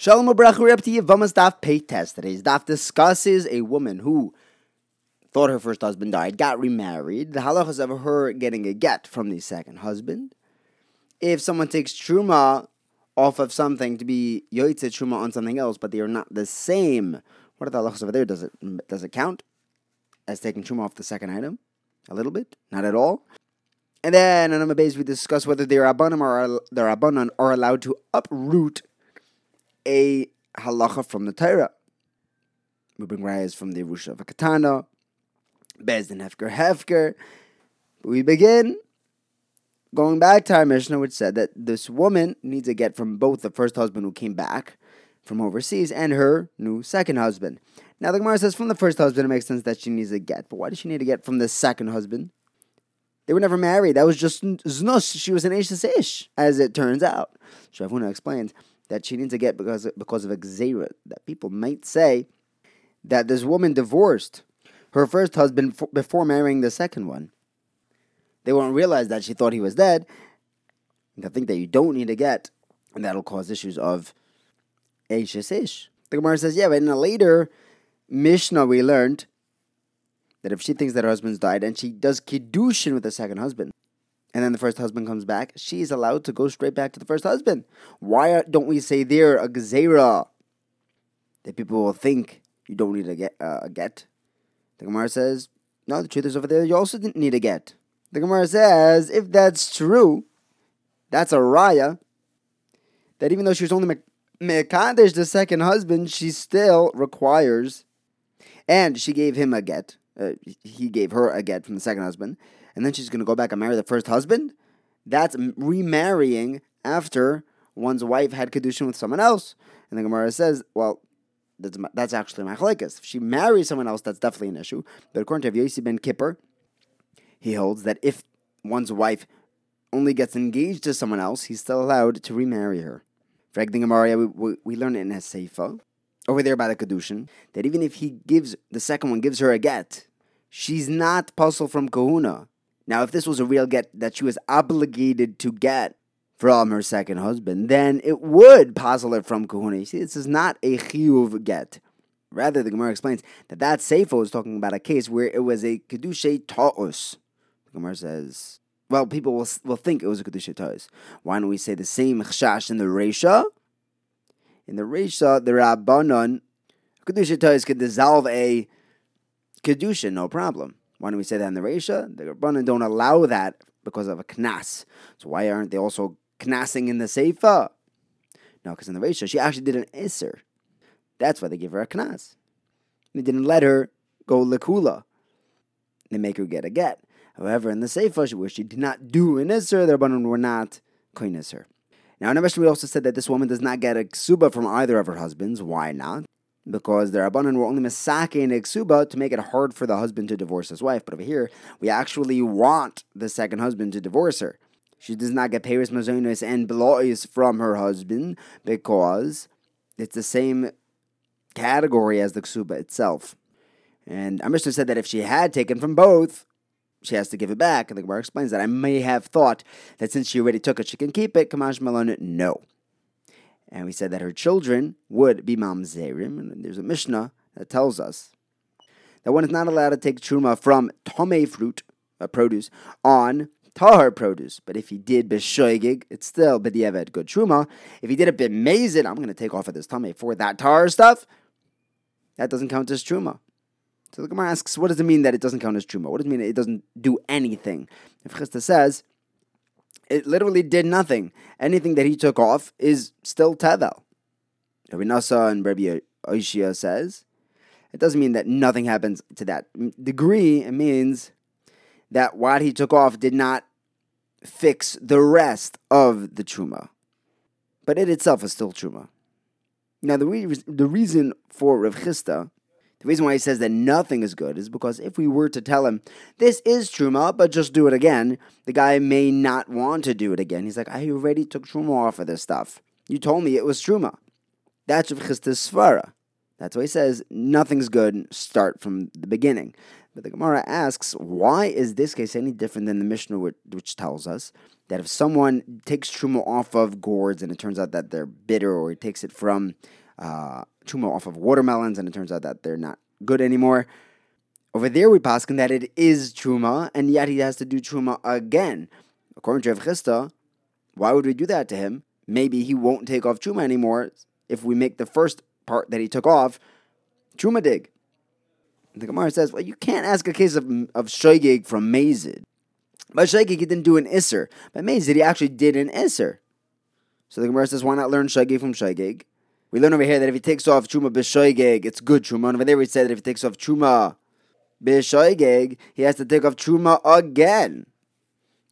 Shalom Abrachu Repti Yavamas Daf Pay Test. Today's Daf discusses a woman who thought her first husband died, got remarried. The halachas of her getting a get from the second husband. If someone takes truma off of something to be yoitze truma on something else, but they are not the same, what are the halachas over there? Does it does it count as taking truma off the second item? A little bit, not at all. And then on base we discuss whether the rabbanim are the rabbanon are allowed to uproot a halacha from the Torah. We bring rayas from the Rusha of a Katana, Bezdin Hefker Hefker. We begin going back to our Mishnah, which said that this woman needs a get from both the first husband who came back from overseas and her new second husband. Now the Gemara says from the first husband it makes sense that she needs a get, but why does she need a get from the second husband? They were never married. That was just znus. She was an ish ish, as it turns out. Shavuna explains that she needs to get because because of a That people might say that this woman divorced her first husband f- before marrying the second one. They won't realize that she thought he was dead. They think that you don't need to get, and that'll cause issues of ish ish. The Gemara says, yeah, but in a later Mishnah we learned that if she thinks that her husband's died and she does kiddushin with the second husband, and then the first husband comes back, she's allowed to go straight back to the first husband. Why don't we say there a gezerah that people will think you don't need a get? Uh, a get? The Gemara says, no, the truth is over there. You also didn't need a get. The Gemara says, if that's true, that's a raya. That even though she was only mekadesh the second husband, she still requires, and she gave him a get uh, he gave her a get from the second husband, and then she's going to go back and marry the first husband. That's remarrying after one's wife had kedushin with someone else. And the Gemara says, well, that's, that's actually machlekes. If she marries someone else, that's definitely an issue. But according to Yossi ben Kippur, he holds that if one's wife only gets engaged to someone else, he's still allowed to remarry her. For the Gemara, we, we, we learn it in Heseifa, over there by the Kedushin, that even if he gives, the second one gives her a get, she's not puzzled from kahuna. Now, if this was a real get that she was obligated to get from her second husband, then it would puzzle her from kahuna. You see, this is not a chiyuv get. Rather, the Gemara explains that that seifo is talking about a case where it was a kedushay ta'us. The Gemara says, well, people will, will think it was a kedushay ta'us. Why don't we say the same chshash in the Reisha? In the Reisha, the Rabbanon, kedushay ta'us could dissolve a Kedusha, no problem. Why don't we say that in the Reisha? The Rabbanan don't allow that because of a knas. So why aren't they also knasing in the Seifa? No, because in the Reisha, she actually did an Isser. That's why they give her a knas. They didn't let her go Lakula. They make her get a get. However, in the Seifa, where she did not do an Isser, the Rabbanan were not koinis her. Now, in the we also said that this woman does not get a ksuba from either of her husbands. Why not? Because the Rabbanan were only misake and exuba to make it hard for the husband to divorce his wife. But over here, we actually want the second husband to divorce her. She does not get Paris Mazonis and Belois from her husband because it's the same category as the ksuba itself. And Amishna said that if she had taken from both, she has to give it back. And the Gemara explains that I may have thought that since she already took it, she can keep it. Kamash Malon, no. And we said that her children would be mamzerim. And there's a Mishnah that tells us that one is not allowed to take truma from tome fruit, uh, produce, on tahar produce. But if he did b'shoigig, it's still b'diavad good truma. If he did a b'mezid, I'm going to take off of this tome for that tahar stuff. That doesn't count as truma. So the Gemara asks, what does it mean that it doesn't count as truma? What does it mean it doesn't do anything? If Chisda says it literally did nothing. Anything that he took off is still tevel. Rabbi and Rabbi Oishia says it doesn't mean that nothing happens to that degree. It means that what he took off did not fix the rest of the truma, but it itself is still truma. Now the re- the reason for Rav Chisda the reason why he says that nothing is good is because if we were to tell him, this is Truma, but just do it again, the guy may not want to do it again. He's like, I already took Truma off of this stuff. You told me it was Truma. That's Rav Chisda's Svara. That's why he says, nothing's good, start from the beginning. But the Gemara asks, why is this case any different than the Mishnah which tells us that if someone takes truma off of gourds and it turns out that they're bitter, or he takes it from uh, off of watermelons and it turns out that they're not good anymore, over there we paskin that it is truma, and yet he has to do truma again. According to Rav Chisda, why would we do that to him? Maybe he won't take off truma anymore if we make the first part that he took off truma dig. The Gemara says, well, you can't ask a case of of shoygig from Mazid. By shoygig, he didn't do an isser. By Mazid, he actually did an isser. So the Gemara says, why not learn shoygig from shoygig? We learn over here that if he takes off truma b'shoygig, it's good truma. And over there we said that if he takes off truma b'shoygig, he has to take off truma again.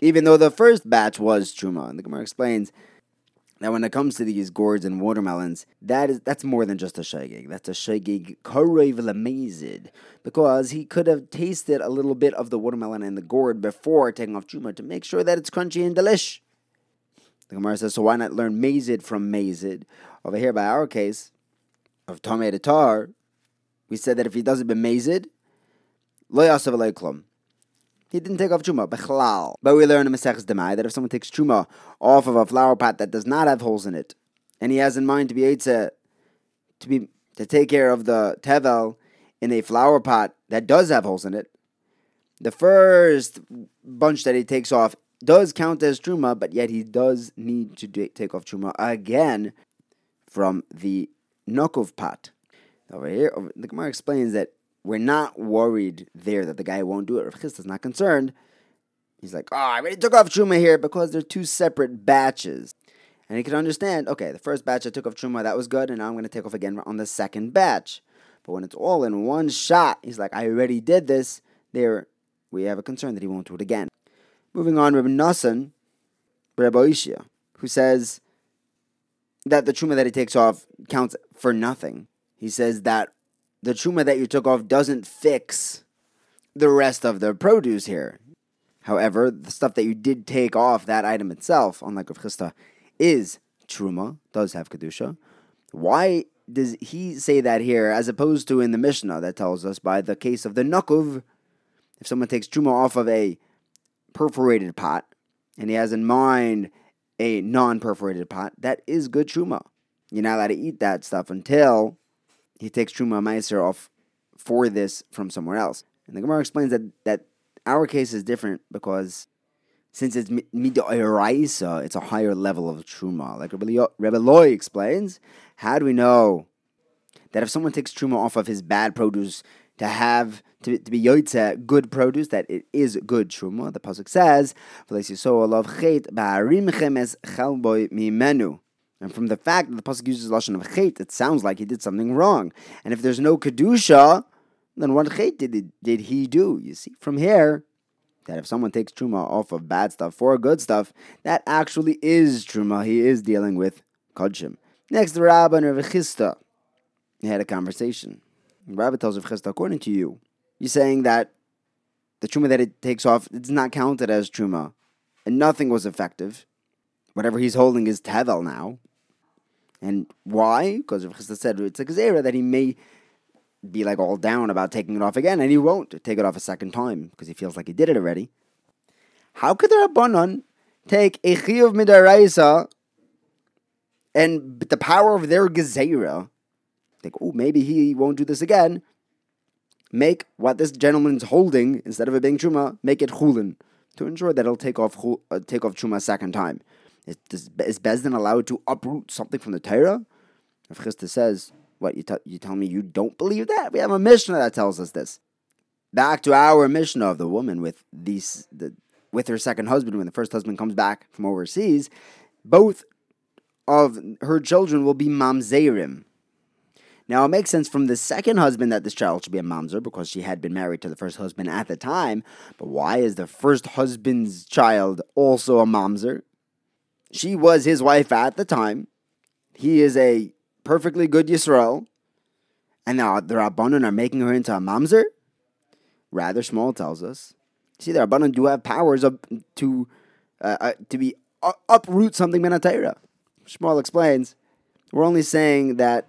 Even though the first batch was truma. And the Gemara explains now, when it comes to these gourds and watermelons, that is that's more than just a shaygig. That's a shaygig karev lemezid, because he could have tasted a little bit of the watermelon and the gourd before taking off truma to make sure that it's crunchy and delish. The Gemara says, so why not learn mazid from mazid? Over here, by our case of tomei tar, we said that if he does it b'mazid, lo yasav klum he didn't take off truma, bechlal. But we learn in Maseches Demai that if someone takes truma off of a flower pot that does not have holes in it, and he has in mind to be able to be to take care of the tevel in a flower pot that does have holes in it, the first bunch that he takes off does count as truma, but yet he does need to take off truma again from the nokov pot. Over here, the Gemara explains that we're not worried there that the guy won't do it. Rav is not concerned. He's like, oh, I already took off Truma here because they're two separate batches. And he can understand, okay, the first batch I took off Truma, that was good, and now I'm going to take off again on the second batch. But when it's all in one shot, he's like, I already did this. There, we have a concern that he won't do it again. Moving on, Rabbi Nassan, Rabbi Ishia, who says that the Truma that he takes off counts for nothing. He says that the truma that you took off doesn't fix the rest of the produce here. However, the stuff that you did take off, that item itself, unlike Rav Chisda, is truma, does have kedusha. Why does he say that here, as opposed to in the Mishnah that tells us by the case of the nukuv, if someone takes truma off of a perforated pot and he has in mind a non-perforated pot, that is good truma. You're not allowed to eat that stuff until he takes Truma Meiser off for this from somewhere else. And the Gemara explains that, that our case is different because since it's midoiraisa, it's a higher level of truma. Like Rebbe Ilai explains, how do we know that if someone takes truma off of his bad produce to have to, to be yoitze good produce, that it is good truma? The pasuk says, and from the fact that the pasuk uses lashon of chait, it sounds like he did something wrong. And if there's no kedusha, then what chait did he, did he do? You see from here that if someone takes truma off of bad stuff for good stuff, that actually is truma. He is dealing with kodshim. Next, and Rav Chisda had a conversation. Rabbi tells Rav Chisda, according to you, you're saying that the truma that it takes off it's not counted as truma, and nothing was effective. Whatever he's holding is tevel now. And why? Because Rav Chisda said it's a gzera that he may be like all down about taking it off again, and he won't take it off a second time because he feels like he did it already. How could the Rabbanon take a chiyuv midaraisa and the power of their gezerah, think, oh, maybe he won't do this again, make what this gentleman's holding, instead of it being truma, make it chulin, to ensure that he'll take off, uh, take off truma a second time. Is, is Bezdin allowed to uproot something from the Torah? If Chisda says, what, you, t- you tell me you don't believe that? We have a Mishnah that tells us this. Back to our Mishnah of the woman with these, the, with her second husband, when the first husband comes back from overseas, both of her children will be mamzerim. Now, it makes sense from the second husband that this child should be a mamzer because she had been married to the first husband at the time. But why is the first husband's child also a mamzer? She was his wife at the time. He is a perfectly good Yisrael. And now the Rabbanon are making her into a mamzer? Rather, Shmuel tells us. See, the Rabbanon do have powers of, to uh, uh, to be uh, uproot something Menatayra. Shmuel explains, we're only saying that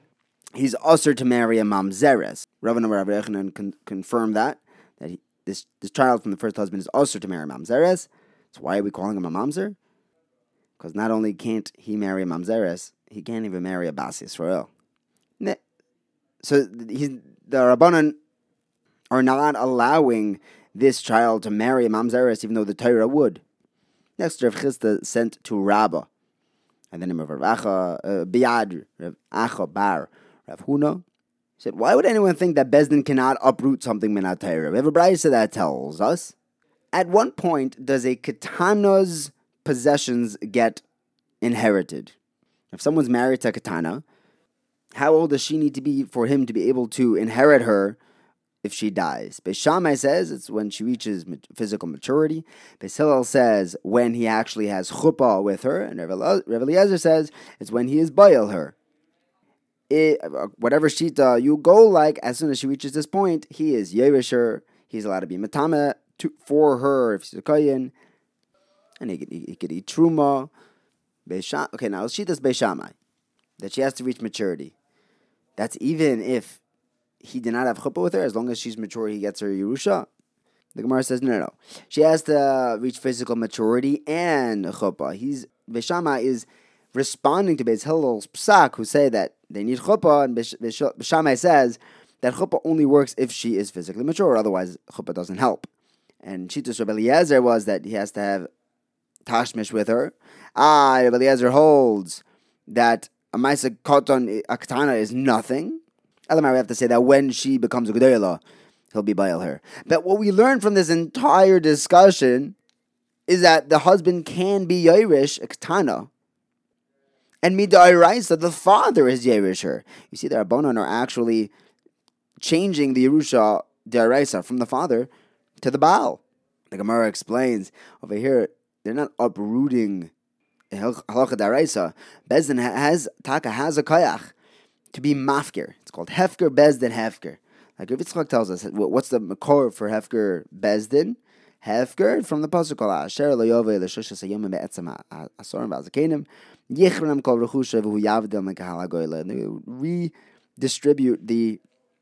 he's usher to marry a mamzeres. Rabbanon Rabbi Yochanan con- confirmed that, that he, this, this child from the first husband is usher to marry a mamzeres. So why are we calling him a mamzer? Because not only can't he marry a Mamzeres, he can't even marry a Bas Yisrael. So he, the Rabbanan are not allowing this child to marry a Mamzeres, even though the Torah would. Next, Rav Chisda sent to Rabbah, and the name of Rav Acha, uh, Biad, Rav Acha Bar, Rav Huna. Said, Why would anyone think that Bezdin cannot uproot something min? We have a brisa that tells us. At one point, does a katana's possessions get inherited? If someone's married to a katana, how old does she need to be for him to be able to inherit her if she dies? Beis Shammai says it's when she reaches physical maturity. Beis says when he actually has chuppah with her, and Rev Eliezer says it's when he is boil her. It, uh, whatever shita you go like, as soon as she reaches this point, he is yerisher. He's allowed to be matame for her if she's a koyin, and he could, he, he could eat truma. Beisham, okay, now does Beis Shammai, that she has to reach maturity. That's even if he did not have chuppah with her, as long as she's mature, he gets her Yerusha. The Gemara says, no, no, no. She has to reach physical maturity and chuppah. He's, Beis Shammai is responding to Beis Hillel's psak, who say that they need chuppah, and Beis Shammai says that chuppah only works if she is physically mature, otherwise chuppah doesn't help. And Shitas Rabbi Eliezer was that he has to have tashmish with her. Ah, Rabbi Eliezer holds that a Maisa Koton, a katana is nothing. Elamar, we have to say that when she becomes a Gedolah, he'll be bail her. But what we learn from this entire discussion is that the husband can be Yairish, a. And Midairaisa, the father is her. You see, the Rabbanon are actually changing the Yerusha Daraisa from the father to the Baal. The Gemara explains over here, they're not uprooting halacha daraisa, Bezdin has taka has a koyach to be mafker. It's called hefker bezdin hefker. Like Rav Yitzchak tells us, what's the makor for hefker bezdin? Hefker from the pasuk called Asher loyove l'shushas hayom be'etzem asorim v'azakenim yichranam kol rechusha v'hu yavdem lekahal hagoyle. Redistribute the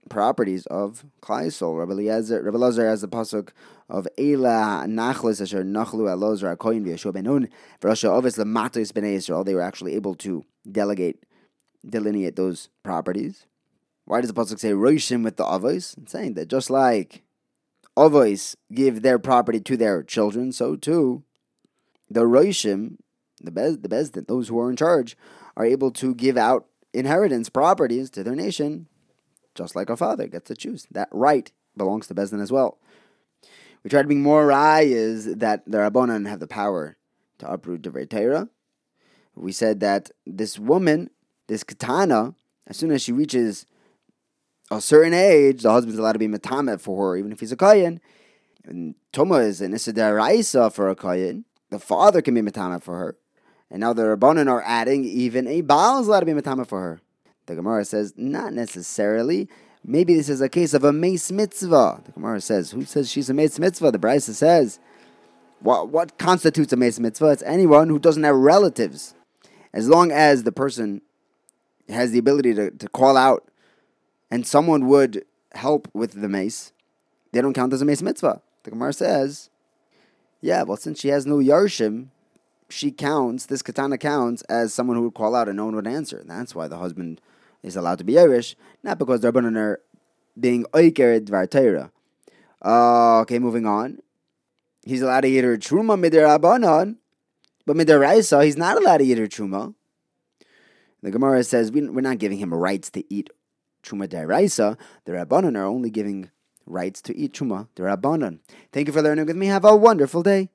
properties of Klaisol. Rabbi Eliezer, Elazar has the pasuk of Ela Nachlis Asher Nachlu Elazar Akoyin V'Yeshua Benun V'Rasha Ovis Lamatis Bnei Yisrael. They were actually able to delegate, delineate those properties. Why does the pasuk say Roishim with the Avos? It's saying that just like Avos give their property to their children, so too the Roishim, the Bez, the Bezdin, those who are in charge, are able to give out inheritance properties to their nation just like a father gets to choose. That right belongs to Bezdin as well. We try to be more is that the Rabbanan have the power to uproot the Torah. We said that this woman, this katana, as soon as she reaches a certain age, the husband's allowed to be metamet for her, even if he's a kayan. And Toma is an Isidaraisa for a kayan. The father can be metamet for her. And now the Rabbanan are adding even a Baal is allowed to be metamet for her. The Gemara says, not necessarily. Maybe this is a case of a mace mitzvah. The Gemara says, who says she's a mace mitzvah? The Brisa says, what, what constitutes a mace mitzvah? It's anyone who doesn't have relatives. As long as the person has the ability to, to call out and someone would help with the mace, they don't count as a mace mitzvah. The Gemara says, yeah, well, since she has no yarshim, she counts, this katana counts as someone who would call out and no one would answer. And that's why the husband is allowed to be Irish, not because the Rabbanon are being oikered Dvar Torah. Uh, okay, moving on. He's allowed to eat her Truma Midirabanan, but Midiraisa, he's not allowed to eat her Truma. The Gemara says we're not giving him rights to eat Truma Deraisa. The Rabbanon are only giving rights to eat Truma Derabanan. Thank you for learning with me. Have a wonderful day.